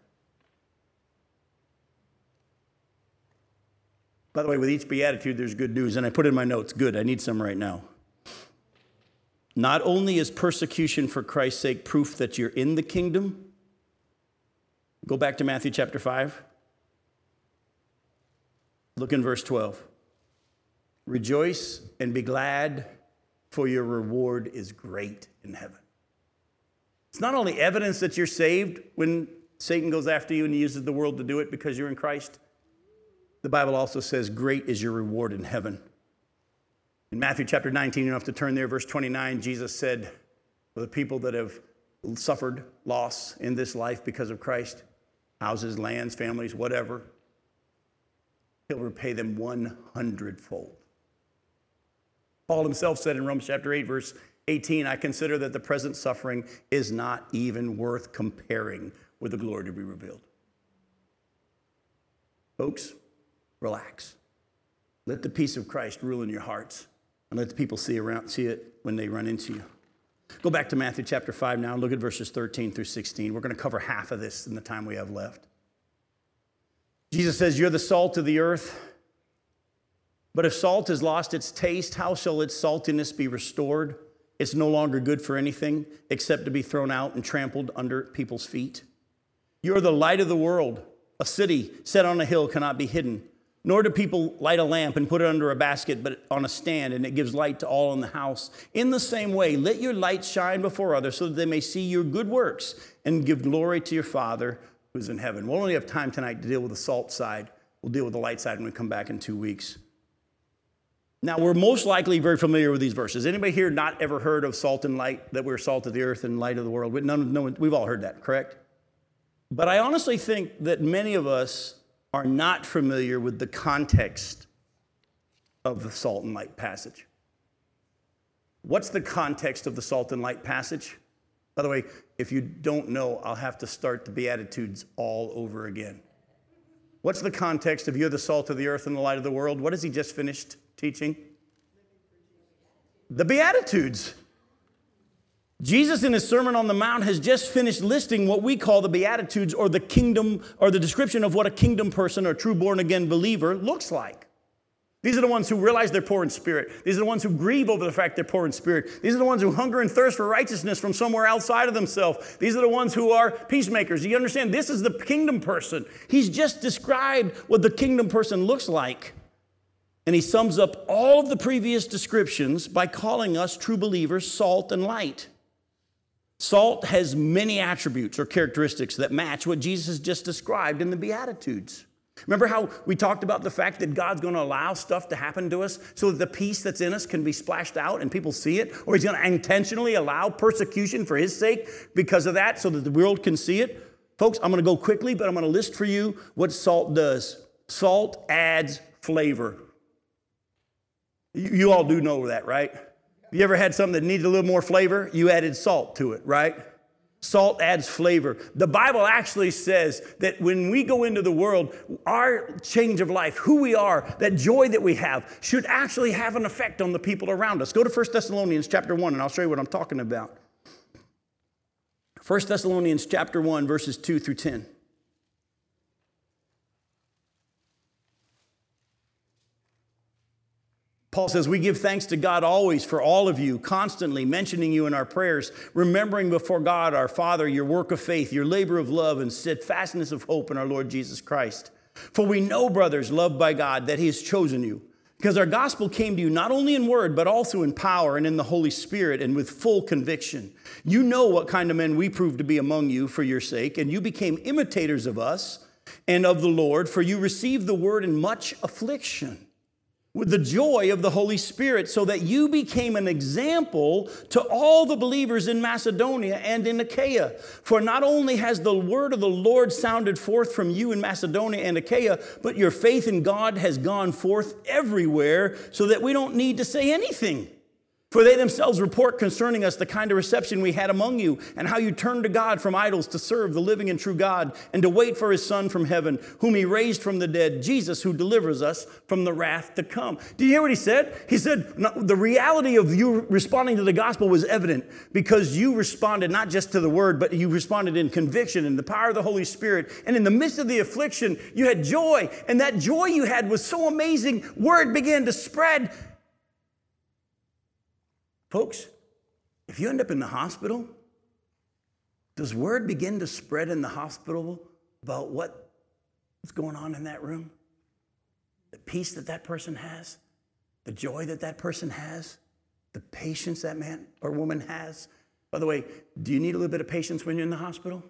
By the way, with each beatitude, there's good news. And I put in my notes, good, I need some right now. Not only is persecution for Christ's sake proof that you're in the kingdom, go back to Matthew chapter 5. Look in verse 12. Rejoice and be glad, for your reward is great in heaven. It's not only evidence that you're saved when Satan goes after you and he uses the world to do it because you're in Christ. The Bible also says, Great is your reward in heaven. In Matthew chapter 19, you have to turn there, verse 29, Jesus said, For the people that have suffered loss in this life because of Christ, houses, lands, families, whatever, he'll repay them 100 fold. Paul himself said in Romans chapter 8, verse 18, I consider that the present suffering is not even worth comparing with the glory to be revealed. Folks, relax. Let the peace of Christ rule in your hearts and let the people see around see it when they run into you. Go back to Matthew chapter 5 now and look at verses 13 through 16. We're going to cover half of this in the time we have left. Jesus says, You're the salt of the earth. But if salt has lost its taste, how shall its saltiness be restored? It's no longer good for anything except to be thrown out and trampled under people's feet. You're the light of the world. A city set on a hill cannot be hidden. Nor do people light a lamp and put it under a basket, but on a stand, and it gives light to all in the house. In the same way, let your light shine before others so that they may see your good works and give glory to your Father who's in heaven. We'll only have time tonight to deal with the salt side. We'll deal with the light side when we come back in two weeks. Now, we're most likely very familiar with these verses. Anybody here not ever heard of salt and light, that we're salt of the earth and light of the world? None, no, we've all heard that, correct? But I honestly think that many of us are not familiar with the context of the salt and light passage. What's the context of the salt and light passage? By the way, if you don't know, I'll have to start the Beatitudes all over again. What's the context of you're the salt of the earth and the light of the world? What has he just finished teaching? The Beatitudes. Jesus, in his Sermon on the Mount, has just finished listing what we call the Beatitudes or the kingdom or the description of what a kingdom person or true born again believer looks like. These are the ones who realize they're poor in spirit. These are the ones who grieve over the fact they're poor in spirit. These are the ones who hunger and thirst for righteousness from somewhere outside of themselves. These are the ones who are peacemakers. You understand? This is the kingdom person. He's just described what the kingdom person looks like. And he sums up all of the previous descriptions by calling us true believers salt and light. Salt has many attributes or characteristics that match what Jesus just described in the Beatitudes. Remember how we talked about the fact that God's going to allow stuff to happen to us so that the peace that's in us can be splashed out and people see it? Or He's going to intentionally allow persecution for His sake because of that so that the world can see it? Folks, I'm going to go quickly, but I'm going to list for you what salt does. Salt adds flavor. You, you all do know that, right? You ever had something that needed a little more flavor? You added salt to it, right? Salt adds flavor. The Bible actually says that when we go into the world, our change of life, who we are, that joy that we have, should actually have an effect on the people around us. Go to 1 Thessalonians chapter 1, and I'll show you what I'm talking about. 1 Thessalonians chapter 1, verses 2 through 10. Paul says, We give thanks to God always for all of you, constantly mentioning you in our prayers, remembering before God our Father your work of faith, your labor of love, and steadfastness of hope in our Lord Jesus Christ. For we know, brothers, loved by God, that He has chosen you, because our gospel came to you not only in word, but also in power and in the Holy Spirit and with full conviction. You know what kind of men we proved to be among you for your sake, and you became imitators of us and of the Lord, for you received the word in much affliction with the joy of the Holy Spirit, so that you became an example to all the believers in Macedonia and in Achaia. For not only has the word of the Lord sounded forth from you in Macedonia and Achaia, but your faith in God has gone forth everywhere, so that we don't need to say anything. For they themselves report concerning us the kind of reception we had among you, and how you turned to God from idols to serve the living and true God, and to wait for his Son from heaven, whom he raised from the dead, Jesus, who delivers us from the wrath to come. Do you hear what he said? He said, The reality of you responding to the gospel was evident because you responded not just to the word, but you responded in conviction and the power of the Holy Spirit. And in the midst of the affliction, you had joy, and that joy you had was so amazing, word began to spread Folks, if you end up in the hospital, does word begin to spread in the hospital about what's going on in that room? The peace that that person has, the joy that that person has, the patience that man or woman has. By the way, do you need a little bit of patience when you're in the hospital?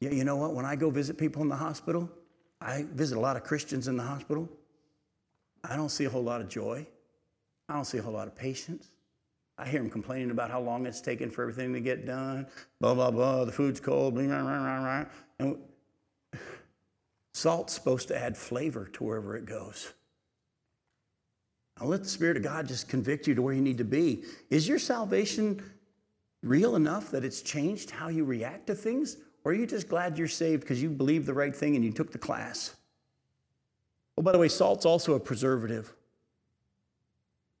Yeah, you know what? When I go visit people in the hospital, I visit a lot of Christians in the hospital. I don't see a whole lot of joy. I don't see a whole lot of patience. I hear them complaining about how long it's taken for everything to get done. Blah, blah, blah. The food's cold. Blah, blah, blah, blah. And salt's supposed to add flavor to wherever it goes. Now let the Spirit of God just convict you to where you need to be. Is your salvation real enough that it's changed how you react to things? Or are you just glad you're saved because you believed the right thing and you took the class? Oh, by the way, salt's also a preservative.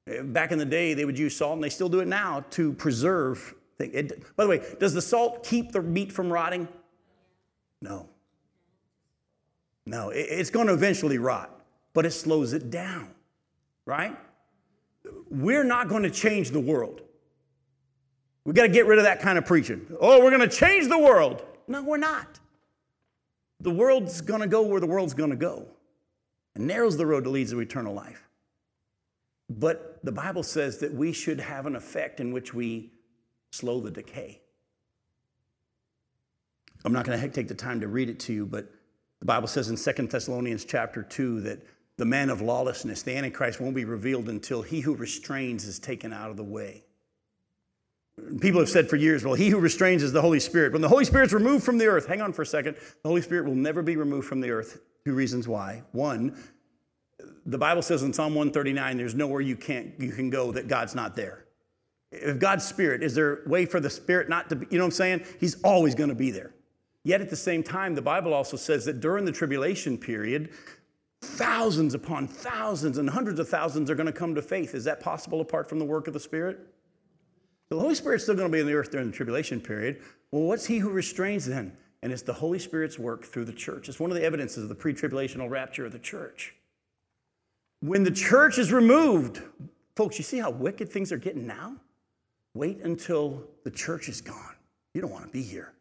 Back in the day, they would use salt, and they still do it now to preserve. It, by the way, does the salt keep the meat from rotting? No. No, it, it's going to eventually rot, but it slows it down, right? We're not going to change the world. We got to get rid of that kind of preaching. Oh, we're going to change the world. No, we're not. The world's going to go where the world's going to go and narrows the road that leads to eternal life. But the Bible says that we should have an effect in which we slow the decay. I'm not going to take the time to read it to you, but the Bible says in Second Thessalonians chapter 2 that the man of lawlessness, the Antichrist, won't be revealed until he who restrains is taken out of the way. People have said for years, well, he who restrains is the Holy Spirit. When the Holy Spirit's removed from the earth, hang on for a second, the Holy Spirit will never be removed from the earth. Two reasons why. One, the Bible says in Psalm 139, there's nowhere you can't you can go that God's not there. If God's spirit, is there a way for the spirit not to be, you know what I'm saying? He's always going to be there. Yet at the same time, the Bible also says that during the tribulation period, thousands upon thousands and hundreds of thousands are going to come to faith. Is that possible apart from the work of the Spirit? The Holy Spirit's still going to be in the earth during the tribulation period. Well, what's he who restrains then? And it's the Holy Spirit's work through the church. It's one of the evidences of the pre tribulational rapture of the church. When the church is removed, folks, you see how wicked things are getting now? Wait until the church is gone. You don't want to be here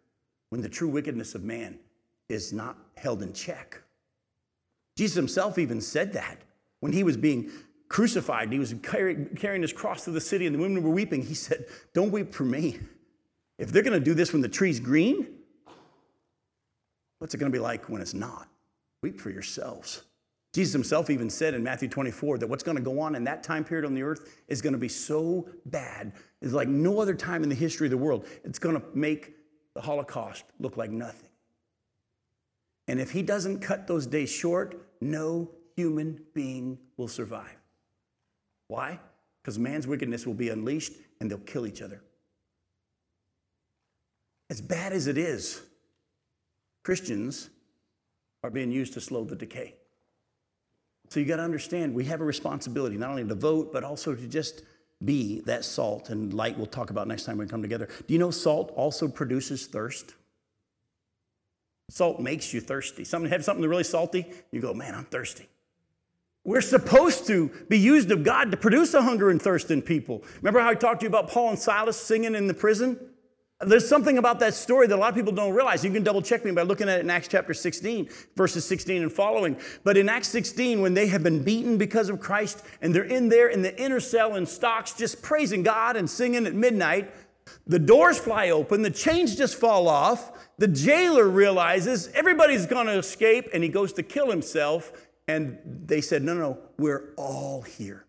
when the true wickedness of man is not held in check. Jesus himself even said that when he was being crucified. He was carrying his cross through the city, and the women were weeping. He said, Don't weep for me. If they're going to do this when the tree's green, What's it going to be like when it's not? Weep for yourselves. Jesus himself even said in Matthew 24 that what's going to go on in that time period on the earth is going to be so bad. It's like no other time in the history of the world. It's going to make the Holocaust look like nothing. And if he doesn't cut those days short, no human being will survive. Why? Because man's wickedness will be unleashed and they'll kill each other. As bad as it is, Christians are being used to slow the decay. So you got to understand, we have a responsibility not only to vote, but also to just be that salt and light we'll talk about next time we come together. Do you know salt also produces thirst? Salt makes you thirsty. Something have something really salty, you go, man, I'm thirsty. We're supposed to be used of God to produce a hunger and thirst in people. Remember how I talked to you about Paul and Silas singing in the prison? There's something about that story that a lot of people don't realize. You can double check me by looking at it in Acts chapter 16, verses 16 and following. But in Acts 16, when they have been beaten because of Christ and they're in there in the inner cell in stocks, just praising God and singing at midnight, the doors fly open, the chains just fall off. The jailer realizes everybody's going to escape and he goes to kill himself. And they said, No, no, we're all here.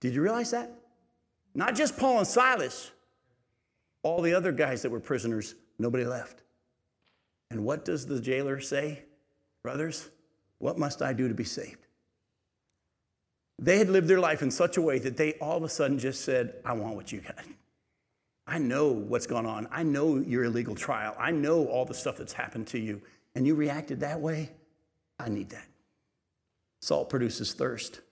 Did you realize that? Not just Paul and Silas. All the other guys that were prisoners, nobody left. And what does the jailer say? Brothers, what must I do to be saved? They had lived their life in such a way that they all of a sudden just said, I want what you got. I know what's gone on. I know your illegal trial. I know all the stuff that's happened to you. And you reacted that way. I need that. Salt produces thirst.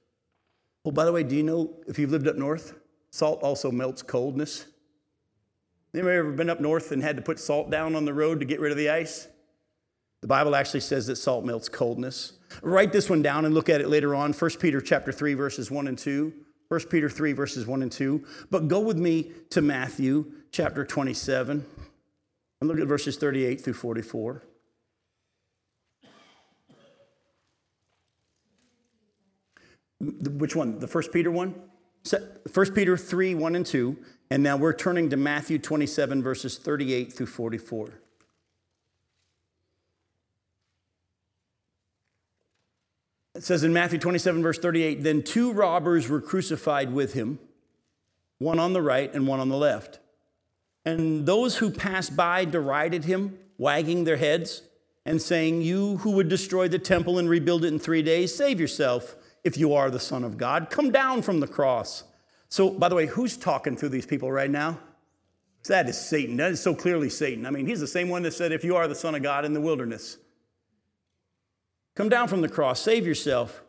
Well, by the way, do you know if you've lived up north, salt also melts coldness? Anybody ever been up north and had to put salt down on the road to get rid of the ice? The Bible actually says that salt melts coldness. Write this one down and look at it later on. 1 Peter chapter 3 verses 1 and 2. 1 Peter 3 verses 1 and 2. But go with me to Matthew chapter 27 and look at verses 38 through 44. Which one? The First Peter one? First Peter 3, 1 and 2. And now we're turning to Matthew 27, verses 38 through 44. It says in Matthew 27, verse 38 Then two robbers were crucified with him, one on the right and one on the left. And those who passed by derided him, wagging their heads and saying, You who would destroy the temple and rebuild it in three days, save yourself if you are the Son of God. Come down from the cross. So, by the way, who's talking through these people right now? That is Satan. That is so clearly Satan. I mean, he's the same one that said, If you are the Son of God in the wilderness, come down from the cross, save yourself.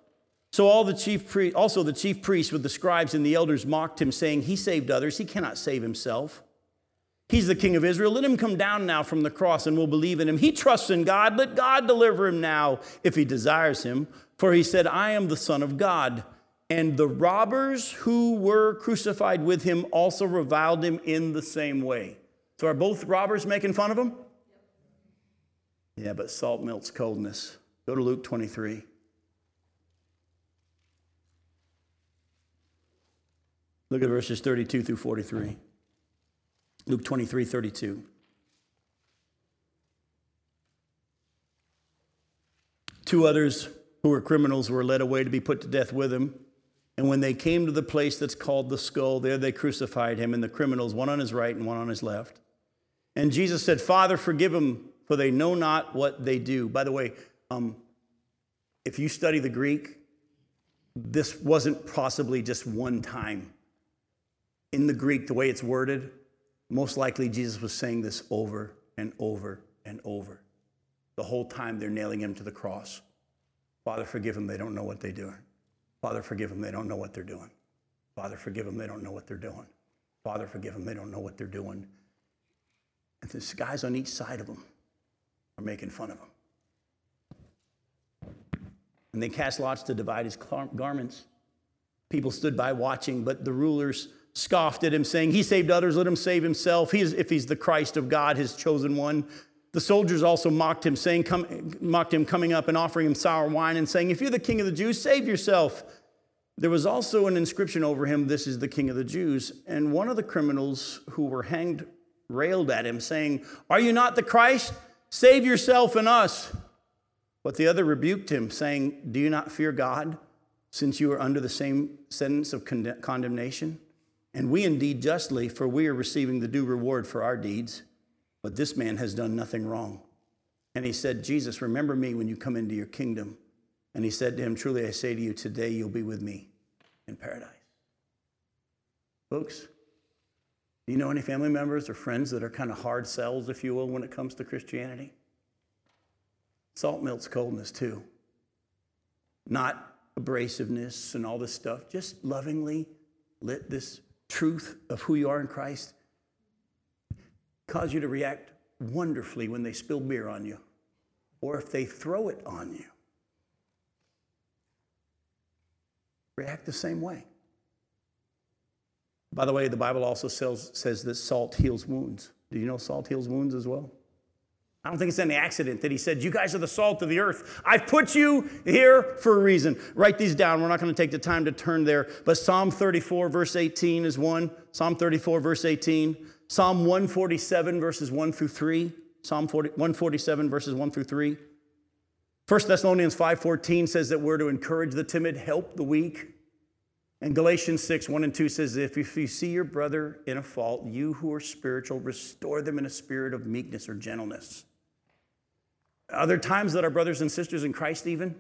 So all the chief pri- also the chief priests with the scribes and the elders mocked him, saying, He saved others, he cannot save himself. He's the king of Israel. Let him come down now from the cross and we'll believe in him. He trusts in God. Let God deliver him now if he desires him. For he said, I am the Son of God. And the robbers who were crucified with him also reviled him in the same way. So are both robbers making fun of him? Yeah, but salt melts coldness. Go to Luke 23. Look at verses 32 through 43. Luke 23 32. Two others who were criminals were led away to be put to death with him. And when they came to the place that's called the skull, there they crucified him and the criminals, one on his right and one on his left. And Jesus said, Father, forgive them, for they know not what they do. By the way, um, if you study the Greek, this wasn't possibly just one time. In the Greek, the way it's worded, most likely Jesus was saying this over and over and over. The whole time they're nailing him to the cross. Father, forgive them, they don't know what they're doing. Father, forgive them, they don't know what they're doing. Father, forgive them, they don't know what they're doing. Father, forgive them, they don't know what they're doing. And these guys on each side of them are making fun of him. And they cast lots to divide his garments. People stood by watching, but the rulers scoffed at him, saying, He saved others, let him save himself. He is, if he's the Christ of God, his chosen one. The soldiers also mocked him, saying, come, mocked him, coming up and offering him sour wine and saying, If you're the king of the Jews, save yourself. There was also an inscription over him, This is the king of the Jews. And one of the criminals who were hanged railed at him, saying, Are you not the Christ? Save yourself and us. But the other rebuked him, saying, Do you not fear God, since you are under the same sentence of condemnation? And we indeed justly, for we are receiving the due reward for our deeds. But this man has done nothing wrong. And he said, Jesus, remember me when you come into your kingdom. And he said to him, Truly I say to you, today you'll be with me in paradise. Folks, do you know any family members or friends that are kind of hard sells, if you will, when it comes to Christianity? Salt melts coldness too. Not abrasiveness and all this stuff. Just lovingly let this truth of who you are in Christ cause you to react wonderfully when they spill beer on you or if they throw it on you. React the same way. By the way, the Bible also says, says that salt heals wounds. Do you know salt heals wounds as well? I don't think it's any accident that he said, You guys are the salt of the earth. I've put you here for a reason. Write these down. We're not going to take the time to turn there. But Psalm 34, verse 18 is one. Psalm 34, verse 18. Psalm 147, verses 1 through 3. Psalm 40, 147, verses 1 through 3. 1 Thessalonians 5:14 says that we're to encourage the timid, help the weak. And Galatians 6, 1 and 2 says, if, if you see your brother in a fault, you who are spiritual, restore them in a spirit of meekness or gentleness. Are there times that our brothers and sisters in Christ even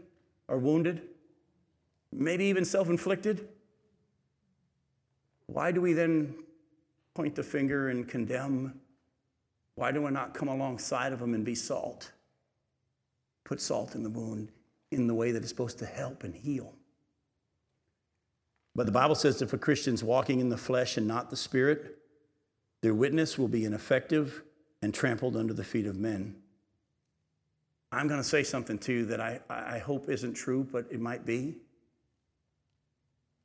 are wounded? maybe even self inflicted, why do we then point the finger and condemn? Why do we not come alongside of them and be salt? Put salt in the wound in the way that is supposed to help and heal. But the Bible says if a Christian's walking in the flesh and not the spirit, their witness will be ineffective and trampled under the feet of men. I'm going to say something too that I, I hope isn't true, but it might be.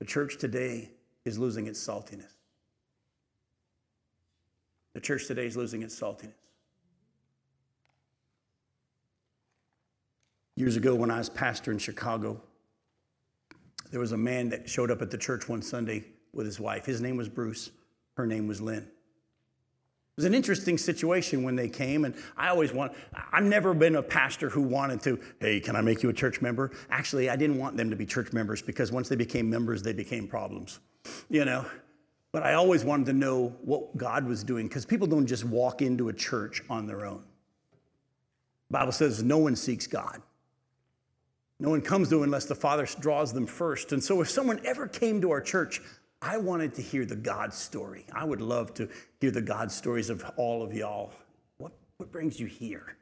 The church today is losing its saltiness. The church today is losing its saltiness. Years ago, when I was pastor in Chicago, there was a man that showed up at the church one Sunday with his wife. His name was Bruce, her name was Lynn. It was an interesting situation when they came, and I always want, I've never been a pastor who wanted to, hey, can I make you a church member? Actually, I didn't want them to be church members because once they became members, they became problems, you know? But I always wanted to know what God was doing because people don't just walk into a church on their own. The Bible says no one seeks God. No one comes to unless the Father draws them first. And so if someone ever came to our church, I wanted to hear the God story. I would love to hear the God stories of all of y'all. What, what brings you here?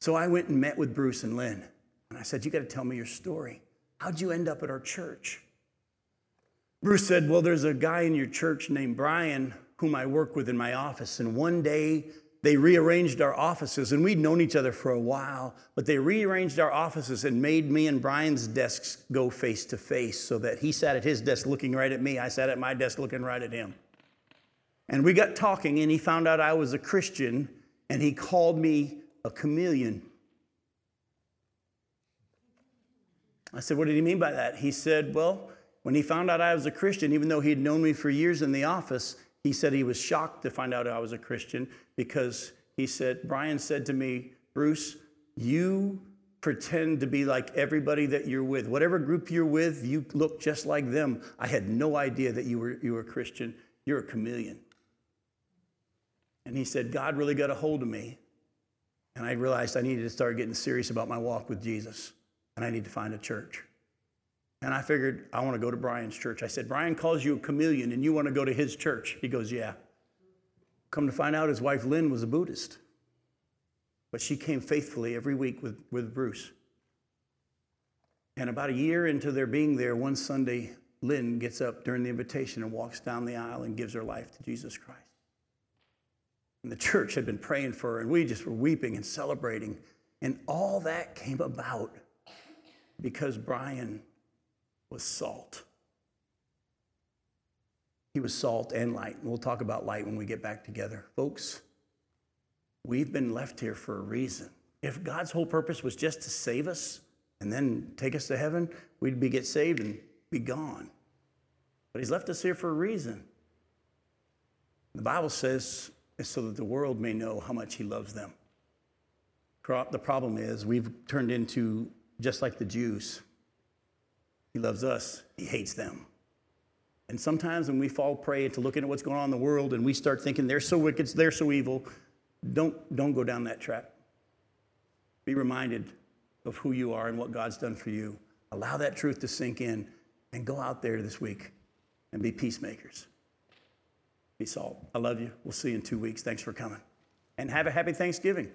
So I went and met with Bruce and Lynn. And I said, You got to tell me your story. How'd you end up at our church? Bruce said, Well, there's a guy in your church named Brian whom I work with in my office. And one day they rearranged our offices, and we'd known each other for a while, but they rearranged our offices and made me and Brian's desks go face to face so that he sat at his desk looking right at me. I sat at my desk looking right at him. And we got talking, and he found out I was a Christian, and he called me a chameleon. I said, What did he mean by that? He said, Well, when he found out I was a Christian, even though he had known me for years in the office, he said he was shocked to find out I was a Christian because he said, Brian said to me, Bruce, you pretend to be like everybody that you're with. Whatever group you're with, you look just like them. I had no idea that you were, you were a Christian. You're a chameleon. And he said, God really got a hold of me. And I realized I needed to start getting serious about my walk with Jesus. And I need to find a church. And I figured, I want to go to Brian's church. I said, Brian calls you a chameleon and you want to go to his church. He goes, Yeah. Come to find out, his wife Lynn was a Buddhist. But she came faithfully every week with, with Bruce. And about a year into their being there, one Sunday, Lynn gets up during the invitation and walks down the aisle and gives her life to Jesus Christ. And the church had been praying for her, and we just were weeping and celebrating. And all that came about because Brian was salt. He was salt and light. And We'll talk about light when we get back together. Folks, we've been left here for a reason. If God's whole purpose was just to save us and then take us to heaven, we'd be get saved and be gone. But he's left us here for a reason. The Bible says it's so that the world may know how much he loves them. The problem is we've turned into just like the Jews. He loves us, He hates them. And sometimes when we fall prey to looking at what's going on in the world and we start thinking they're so wicked, they're so evil, don't, don't go down that track. Be reminded of who you are and what God's done for you. Allow that truth to sink in and go out there this week and be peacemakers. Be salt. I love you. We'll see you in two weeks. Thanks for coming. And have a happy Thanksgiving.